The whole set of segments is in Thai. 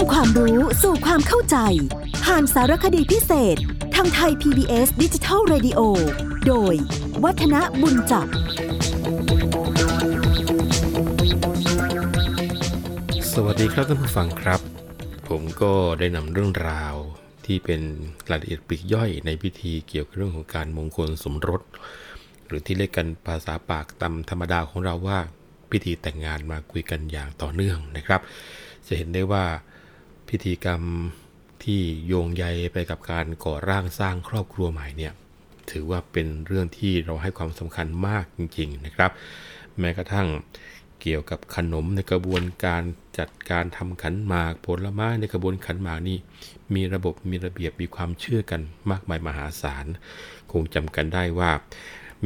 ำความรู้สู่ความเข้าใจ ผ่านสารคดีพิเศษ ทางไทย PBS ดิจิทัล Radio โดย วัฒนบุญจับ สวัสดีครับท่านผู้ฟังครับ ผมก็ได้นำเรื่องราวที่เป็นรายละเอียดปลีกย่อยในพิธีเกี่ยวกับเรื่องของการมงคลสมรส หรือที่เรียกกันภาษาปากตำธรรมดาของเราว่าพิธีแต่งงานมาคุยกันอย่างต่อเนื่องนะครับ จะเห็นได้ว่า พิธีกรรมที่โยงใยไปกับการก่อร่างสร้างครอบครัวใหม่เนี่ยถือว่าเป็นเรื่องที่เราให้ความสำคัญมากจริง ๆนะครับ แม้กระทั่งเกี่ยวกับขนมในกระบวนการจัดการทำขันหมากผลไม้ในกระบวนขันหมากนี่มีระบบมีระเบียบมีความเชื่อกันมากมายมหาศาล คงจำกันได้ว่า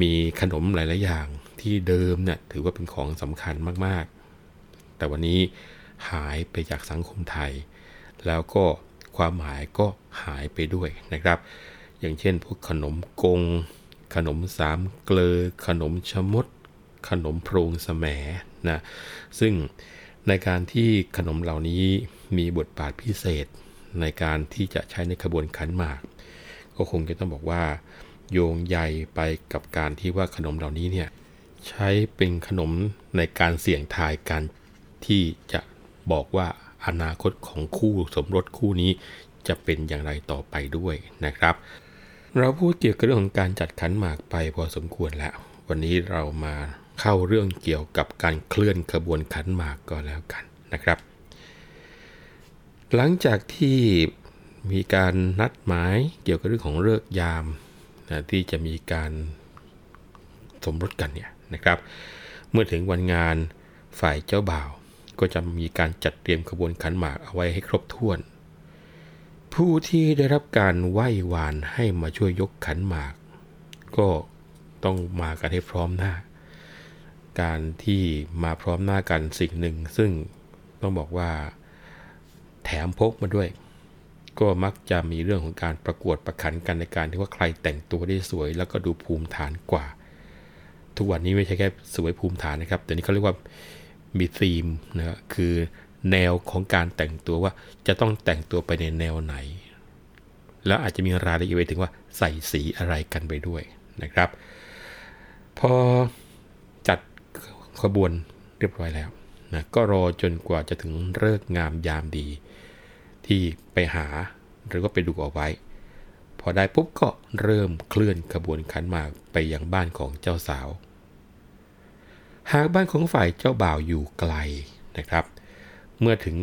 มีขนมหลาย ๆ อย่างที่เดิมเนี่ยถือว่าเป็นของสำคัญมากๆ แต่วันนี้หายไปจากสังคมไทย แล้วก็ความหมายก็หายไปด้วยนะครับ อย่างเช่นพวกขนมกง ขนมสามเกลอ ขนมชะมด ขนมโพรงสแหมนะซึ่งในการที่ขนมเหล่านี้มีบทบาทพิเศษในการที่จะใช้ในขบวนขันหมาก ก็คงจะต้องบอกว่า โยงใยไปกับการที่ว่าขนมเหล่านี้เนี่ยใช้เป็นขนมในการเสี่ยงทายการที่จะบอกว่า อนาคตของคู่สมรสคู่นี้จะเป็นอย่างไรต่อไปด้วยนะครับ เราพูดเกี่ยวกับเรื่องของการจัดขันหมากไปพอสมควรแล้ว วันนี้เรามาเข้าเรื่องเกี่ยวกับการเคลื่อนขบวนขันหมากก็แล้วกันนะครับ หลังจากที่มีการนัดหมายเกี่ยวกับเรื่องของเลิกยามนะที่จะมีการสมรสกันเนี่ยนะครับ เมื่อถึงวันงานฝ่ายเจ้าบ่าว ก็จะมีการจัดเตรียมขบวนขันหมากเอาไว้ให้ครบถ้วน ผู้ที่ได้รับการไหว้วานให้มาช่วยยกขันหมาก ก็ต้องมากันให้พร้อมหน้า การที่มาพร้อมหน้ากันสิ่งหนึ่ง ซึ่งต้องบอกว่าแถมพกมาด้วย ก็มักจะมีเรื่องของการประกวดประขันกันในการที่ว่าใครแต่งตัวได้สวย แล้วก็ดูภูมิฐานกว่า ทุกวันนี้ไม่ใช่แค่สวยภูมิฐานนะครับแต่นี้เขาเรียกว่า มีธีมนะคือแนวของการแต่งตัวว่าจะต้องแต่งตัวไปในแนวไหน แล้วอาจจะมีรายละเอียดไปถึงว่าใส่สีอะไรกันไปด้วยนะครับ พอจัดขบวนเรียบร้อยแล้วนะก็รอจนกว่าจะถึงเลิกงามยามดี ที่ไปหาหรือว่าไปดูเอาไว้ พอได้ปุ๊บก็เริ่มเคลื่อนขบวนขันหมากไปยังบ้านของเจ้าสาว หากบ้านของฝ่ายเจ้าบ่าวอยู่ไกลนะครับ เมื่อถึง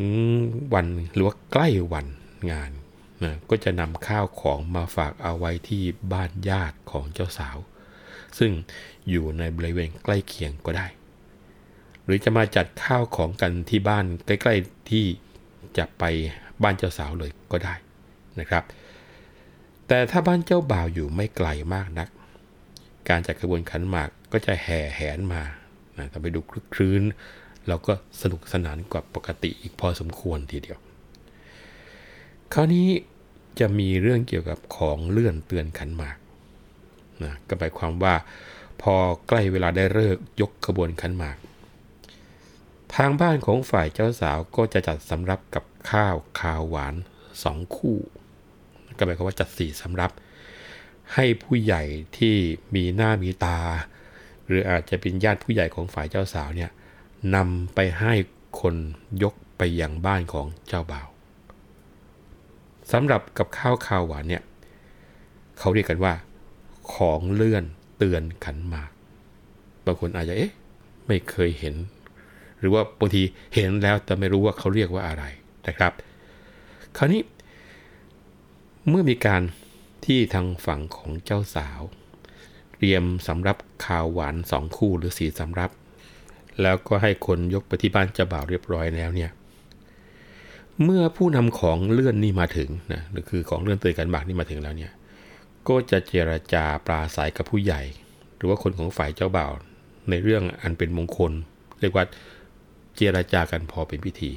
วันหรือว่าใกล้วันงานนะก็จะนำข้าวของมาฝากเอาไว้ที่บ้านญาติของเจ้าสาว ซึ่งอยู่ในบริเวณใกล้เคียงก็ได้ หรือจะมาจัดข้าวของกันที่บ้านใกล้ๆที่จะไปบ้านเจ้าสาวเลยก็ได้นะครับ แต่ถ้าบ้านเจ้าบ่าวอยู่ไม่ไกลมากนัก การจัดขบวนขันหมากก็จะแห่แหนมา ทำไปดูคลึกครื้น เราก็สนุกสนานกว่าปกติอีกพอสมควรทีเดียว คราวนี้จะมีเรื่องเกี่ยวกับของเลื่อนเตือนขันหมากนะก็หมายความว่าพอใกล้เวลาได้เลิกยกขบวนขันหมาก ทางบ้านของฝ่ายเจ้าสาวก็จะจัดสำรับกับข้าวคาวหวานสองคู่ ก็หมายความว่าจัดสี่สำรับ ให้ผู้ใหญ่ที่มีหน้ามีตา หรืออาจจะเป็นญาติผู้ใหญ่ของฝ่ายเจ้าสาวเนี่ยนำไปให้คนยกไปยังบ้านของเจ้าบ่าวสำหรับกับข้าวคาวหวานเนี่ยเขาเรียกกันว่า ของเลื่อนเตือนขันหมาก บางคนอาจจะเอ๊ะไม่เคยเห็น หรือว่าบางทีเห็นแล้วแต่ไม่รู้ว่าเขาเรียกว่าอะไรนะครับ คราวนี้เมื่อมีการที่ทางฝั่งของเจ้าสาว เตรียมสำรับข้าวหวานสองคู่หรือสีสำรับ แล้วก็ให้คนยกไปที่บ้านเจ้าบ่าวเรียบร้อยแล้วเนี่ย เมื่อผู้นำของเลื่อนนี่มาถึงนะหรือคือของเลื่อนเตือนกันหมากนี่มาถึงแล้วเนี่ย ก็จะเจรจาปราศัยกับผู้ใหญ่ หรือว่าคนของฝ่ายเจ้าบ่าวในเรื่องอันเป็นมงคล เรียกว่าเจรจากันพอเป็นพิธี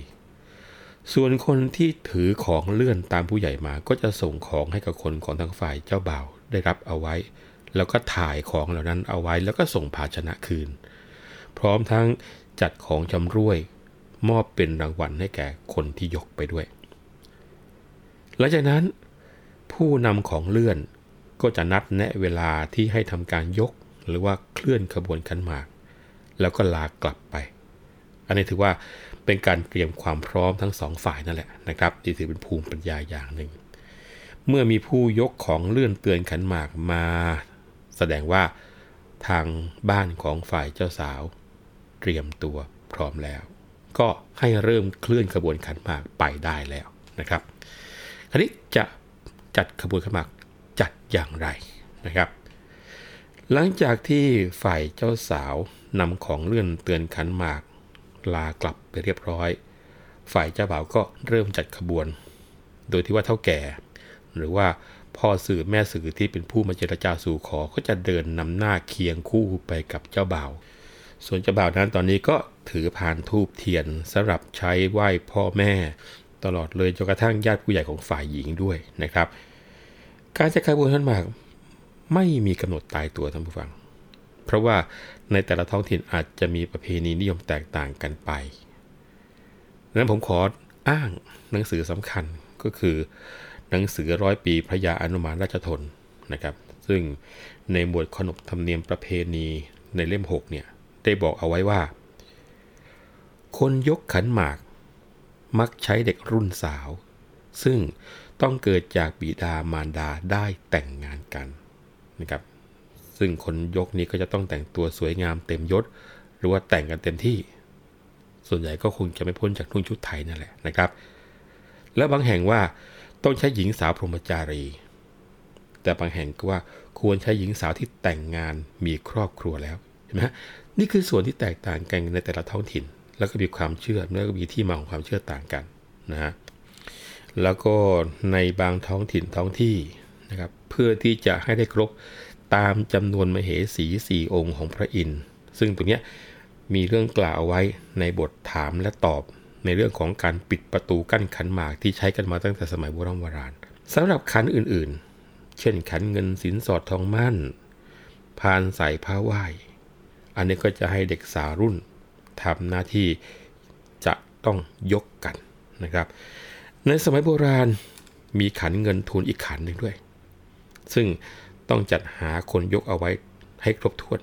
ส่วนคนที่ถือของเลื่อนตามผู้ใหญ่มา ก็จะส่งของให้กับคนของทางฝ่ายเจ้าบ่าวได้รับเอาไว้ แล้วก็ถ่ายของเหล่านั้นเอาไว้แล้วก็ส่งภาชนะคืน พร้อมทั้งจัดของจำรวย มอบเป็นรางวัลให้แก่คนที่ยกไปด้วย หลังจากนั้น ผู้นำของเลื่อนก็จะนัดแนะเวลาที่ให้ทำการยกหรือว่าเคลื่อนขบวนขันหมาก แล้วก็ลากลับไป อันนี้ถือว่าเป็นการเตรียมความพร้อมทั้งสองฝ่ายนั่นแหละนะครับที่ถือเป็นภูมิปัญญาอย่างหนึ่ง เมื่อมีผู้ยกของเลื่อนเตือนขันหมากมา แสดงว่าทางบ้านของฝ่ายเจ้าสาว เตรียมตัวพร้อมแล้ว ก็ให้เริ่มเคลื่อนขบวนขันหมากไปได้แล้วนะครับ คราวนี้จะจัดขบวนขันหมากจัดอย่างไรนะครับ หลังจากที่ฝ่ายเจ้าสาวนำของเลื่อนเตือนขันหมาก ลากลับไปเรียบร้อย ฝ่ายเจ้าบ่าวก็เริ่มจัดขบวน โดยที่ว่าเท่าแก่ หรือว่า พ่อสื่อแม่สื่อที่เป็นผู้มาเจรจาสู่ขอก็จะเดินนำหน้าเคียงคู่ไปกับเจ้าบ่าว ส่วนเจ้าบ่าวนั้นตอนนี้ก็ถือพานทูบเทียนสำหรับใช้ไหว้พ่อแม่ ตลอดเลยจนกระทั่งญาติผู้ใหญ่ของฝ่ายหญิงด้วยนะครับ การจัดขบวนขันหมากไม่มีกำหนดตายตัวท่านผู้ฟัง เพราะว่าในแต่ละท้องถิ่นอาจจะมีประเพณีนิยมแตกต่างกันไปดังนั้นผมขออ้างหนังสือสำคัญก็คือ หนังสือร้อยปีพระยาอนุมานราชทนนะครับ ซึ่งในหมวดขนบธรรมเนียมประเพณีในเล่ม6เนี่ยได้บอกเอาไว้ว่า คนยกขันหมาก มักใช้เด็กรุ่นสาว ซึ่งต้องเกิดจากบิดามารดาได้แต่งงานกันนะครับ ซึ่งคนยกนี้ก็จะต้องแต่งตัวสวยงามเต็มยศ หรือว่าแต่งกันเต็มที่ ส่วนใหญ่ก็คงจะไม่พ้นจากนุ่งชุดไทยนั่นแหละนะครับ และบางแห่งว่า ต้องใช้หญิงสาวพรหมจารี แต่บางแห่งก็ว่าควรใช้หญิงสาวที่แต่งงานมีครอบครัวแล้วเห็นไหมนี่คือส่วนที่แตกต่างกันในแต่ละท้องถิ่น แล้วก็มีความเชื่อแล้วก็มีที่มาของความเชื่อต่างกันนะฮะแล้วก็ในบางท้องถิ่นท้องที่นะครับเพื่อที่จะให้ได้ครบตามจำนวนมเหสีสี่องค์ของพระอินทร์ซึ่งตรงนี้มีเรื่องกล่าวไว้ในบทถามและตอบ ในเรื่องของการปิดประตูกั้นขันหมากที่ใช้กันมาตั้งแต่สมัยโบราณโบราณสำหรับขันอื่นๆ เช่นขันเงินสินสอดทองมั่น พานใส่ผ้าไหว้ อันนี้ก็จะให้เด็กสาวรุ่นทำหน้าที่จะต้องยกกันนะครับ ในสมัยโบราณมีขันเงินทุนอีกขันหนึ่งด้วย ซึ่งต้องจัดหาคนยกเอาไว้ให้ครบถ้วน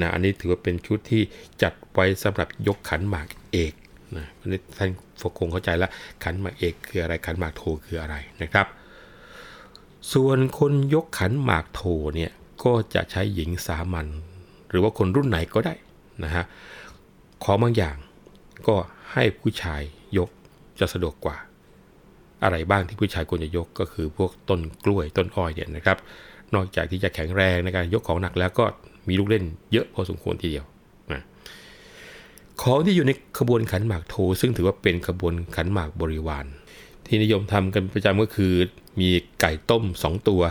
นะอันนี้ถือว่าเป็นชุดที่จัดไว้สำหรับยกขันหมากเอก นะท่านฟกคงเข้าใจแล้วขันหมากเอกคืออะไรขันหมากโทคืออะไรนะครับ ส่วนคนยกขันหมากโทเนี่ยก็จะใช้หญิงสามัญหรือว่าคนรุ่นไหนก็ได้นะฮะของบางอย่างก็ให้ผู้ชายยกจะสะดวกกว่า อะไรบ้างที่ผู้ชายควรจะยกก็คือพวกต้นกล้วยต้นอ้อยเนี่ยนะครับ นอกจากที่จะแข็งแรงในการยกของหนักแล้วก็มีลูกเล่นเยอะพอสมควรทีเดียว ของที่อยู่ในขบวนขันหมากโท ซึ่งถือว่าเป็นขบวนขันหมากบริวาร ที่นิยมทำกันประจำก็คือมีไก่ต้ม 2 ตัว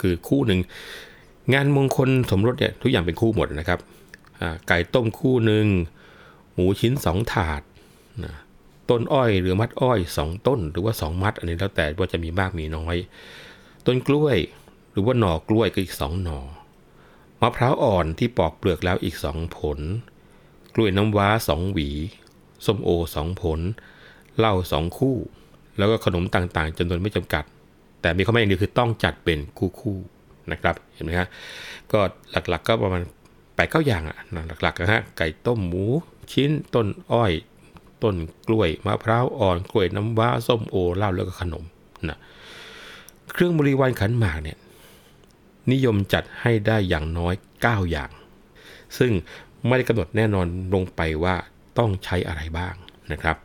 คือคู่หนึ่งงานมงคลสมรสเนี่ยทุกอย่างเป็นคู่หมดนะครับไก่ต้มคู่หนึ่งหมูชิ้น 2 ถาดต้นอ้อยหรือมัดอ้อย 2 ต้น หรือว่า 2 มัด อันนี้แล้วแต่ว่าจะมีมากมีน้อย ต้นกล้วยหรือว่าหน่อกล้วยก็อีก 2 หน่อมะพร้าวอ่อนที่ปอกเปลือกแล้วอีก 2 ผล กล้วยน้ำว้า2หวี ส้มโอ2ผล เหล้า2คู่ แล้วก็ขนมต่างๆจำนวนไม่จำกัด แต่มีข้อแม้อย่างเดียวคือต้องจัดเป็นคู่ๆนะครับ เห็นไหมฮะก็หลักๆก็ประมาณแปดเก้าอย่างอะหลักๆนะฮะไก่ต้มหมูชิ้นต้นอ้อย ต้นกล้วยมะพร้าวอ่อนกล้วยน้ำว้าส้มโอเหล้าแล้วก็ขนมนะเครื่องบริวารขันหมากเนี่ยนิยมจัดให้ได้อย่างน้อย 9 อย่าง ซึ่ง ไม่ได้กำหนดแน่นอนลงไปว่าต้องใช้อะไรบ้างนะครับ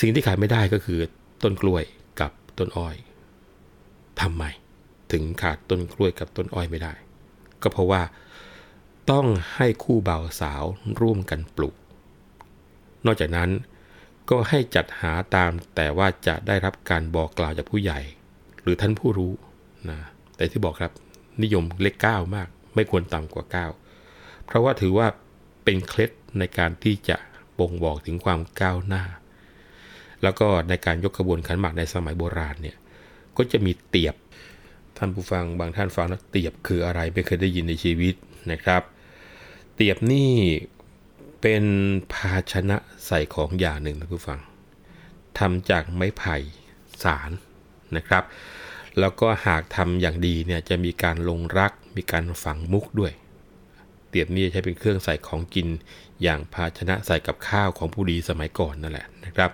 สิ่งที่ขายไม่ได้ก็คือต้นกล้วยกับต้นอ้อยทำไมถึงขาดต้นกล้วยกับต้นอ้อยไม่ได้ ก็เพราะว่าต้องให้คู่บ่าวสาวร่วมกันปลูก นอกจากนั้นก็ให้จัดหาตามแต่ว่าจะได้รับการบอกกล่าวจากผู้ใหญ่ หรือท่านผู้รู้นะแต่ที่บอกครับนิยมเลข9มาก ไม่ควรต่ำกว่า 9 เพราะว่าถือว่าเป็นเคล็ดในการที่จะบ่งบอกถึงความก้าวหน้า แล้วก็ในการยกขบวนขันหมากในสมัยโบราณเนี่ยก็จะมีเตียบท่านผู้ฟังบางท่านฟังแล้วเตียบคืออะไรไม่เคยได้ยินในชีวิตนะครับ เตียบนี่เป็นภาชนะใส่ของอย่างหนึ่งท่านผู้ฟังทำจากไม้ไผ่สารนะครับ แล้วก็หากทำอย่างดีเนี่ยจะมีการลงรักมีการฝังมุกด้วย เตียบนี่ใช้เป็นเครื่องใส่ของกิน อย่างภาชนะใส่กับข้าวของผู้ดีสมัยก่อนนั่นแหละนะครับ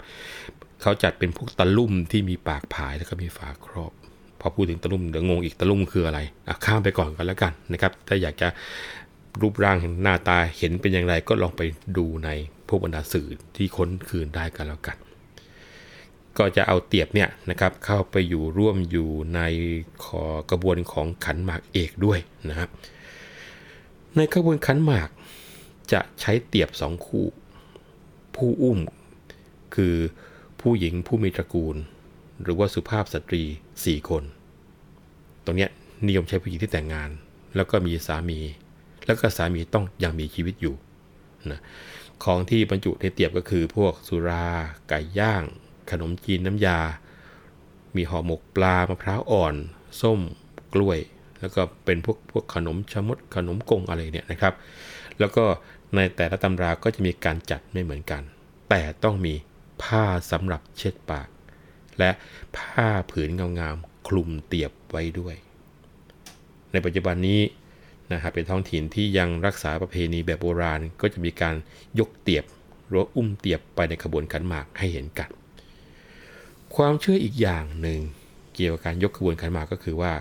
เขาจัดเป็นพวกตะลุ่มที่มีปากผายแล้วก็มีฝาครอบพอพูดถึงตะลุ่มเดี๋ยวงงอีกตะลุ่มคืออะไรอะข้ามไปก่อนกันแล้วกันนะครับ ถ้าอยากจะรูปร่างหน้าตาเห็นเป็นอย่างไรก็ลองไปดูในพวกบรรดาสื่อที่ค้นคืนได้กันแล้วกัน ก็จะเอาเตียบเนี่ยนะครับเข้าไปอยู่ร่วมอยู่ในขอกระบวนของขันหมากเอกด้วยนะครับ ในกระบวนขันหมากจะใช้เตียบสองคู่ ผู้อุ้ม คือผู้หญิงผู้มีตระกูล หรือว่าสุภาพสตรี4คน ตรงนี้นิยมใช้ผู้หญิงที่แต่งงาน แล้วก็มีสามี แล้วก็สามีต้องยังมีชีวิตอยู่นะของที่บรรจุในเตียบก็คือพวกสุรา ไก่ย่าง ขนมจีนน้ำยา มีห่อหมกปลามะพร้าวอ่อน ส้ม กล้วย แล้วก็เป็นพวกพวกขนมชมดขนมกงอะไรเนี่ยนะครับ แล้วก็ในแต่ละตำราก็จะมีการจัดไม่เหมือนกัน แต่ต้องมีผ้าสำหรับเช็ดปาก และผ้าผืนงามๆคลุมเตียบไว้ด้วย ในปัจจุบันนี้นะครับเป็นท้องถิ่นที่ยังรักษาประเพณีแบบโบราณก็จะมีการยกเตียบหรืออุ้มเตียบไปในขบวนขันหมากให้เห็นกัน ความเชื่ออีกอย่างหนึ่งเกี่ยวกับการยกขบวนขันหมากก็คือว่า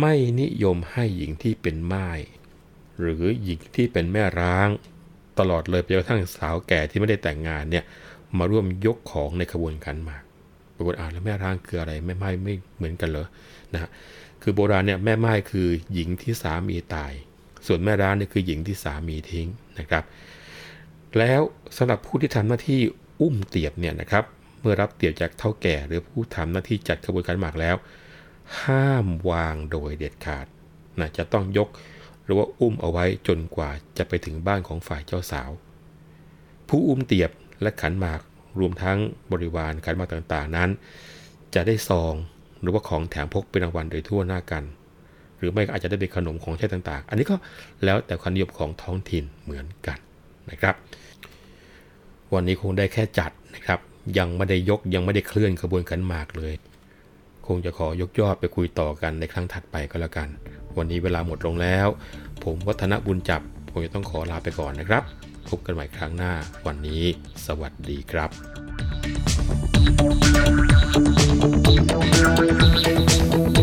ไม่นิยมให้หญิงที่เป็นไม้หรือหญิงที่เป็นแม่ร้าง ตลอดเลยไปจนกระทั่งสาวแก่ที่ไม่ได้แต่งงานเนี่ยมาร่วมยกของในขบวนขันหมากปรากฏอ่านแล้วแม่ร้างคืออะไรแม่ไม้ไม่เหมือนกันเหรอนะฮะคือโบราณเนี่ยแม่ไม้คือหญิงที่สามีตาย ส่วนแม่ร้างเนี่ยคือหญิงที่สามีทิ้งนะครับ แล้วสำหรับผู้ที่ทำหน้าที่อุ้มเตียบเนี่ยนะครับเมื่อรับเตียบจากเท่าแก่หรือผู้ทำหน้าที่จัดขบวนขันหมากแล้ว ห้ามวางโดยเด็ดขาดนะจะต้องยกหรือว่าอุ้มเอาไว้จนกว่าจะไปถึงบ้านของฝ่ายเจ้าสาว ผู้อุ้มเตียบและขันหมากรวมทั้งบริวารขันหมากต่างๆนั้น จะได้ซองหรือว่าของแถมพกเป็นรางวัลโดยทั่วหน้ากัน หรือไม่ก็อาจจะได้เป็นขนมของใช้ต่างๆ อันนี้ก็แล้วแต่ความนิยมของท้องถิ่นเหมือนกันนะครับ วันนี้คงได้แค่จัดนะครับ ยังไม่ได้ยกยังไม่ได้เคลื่อนขบวนขันหมากเลย คงจะขอยกยอดไปคุยต่อกันในครั้งถัดไปก็แล้วกัน วันนี้เวลาหมดลงแล้ว ผมวัฒนบุญจับผมจะต้องขอลาไปก่อนนะครับ พบกันใหม่ครั้งหน้า วันนี้ สวัสดีครับ Thank you.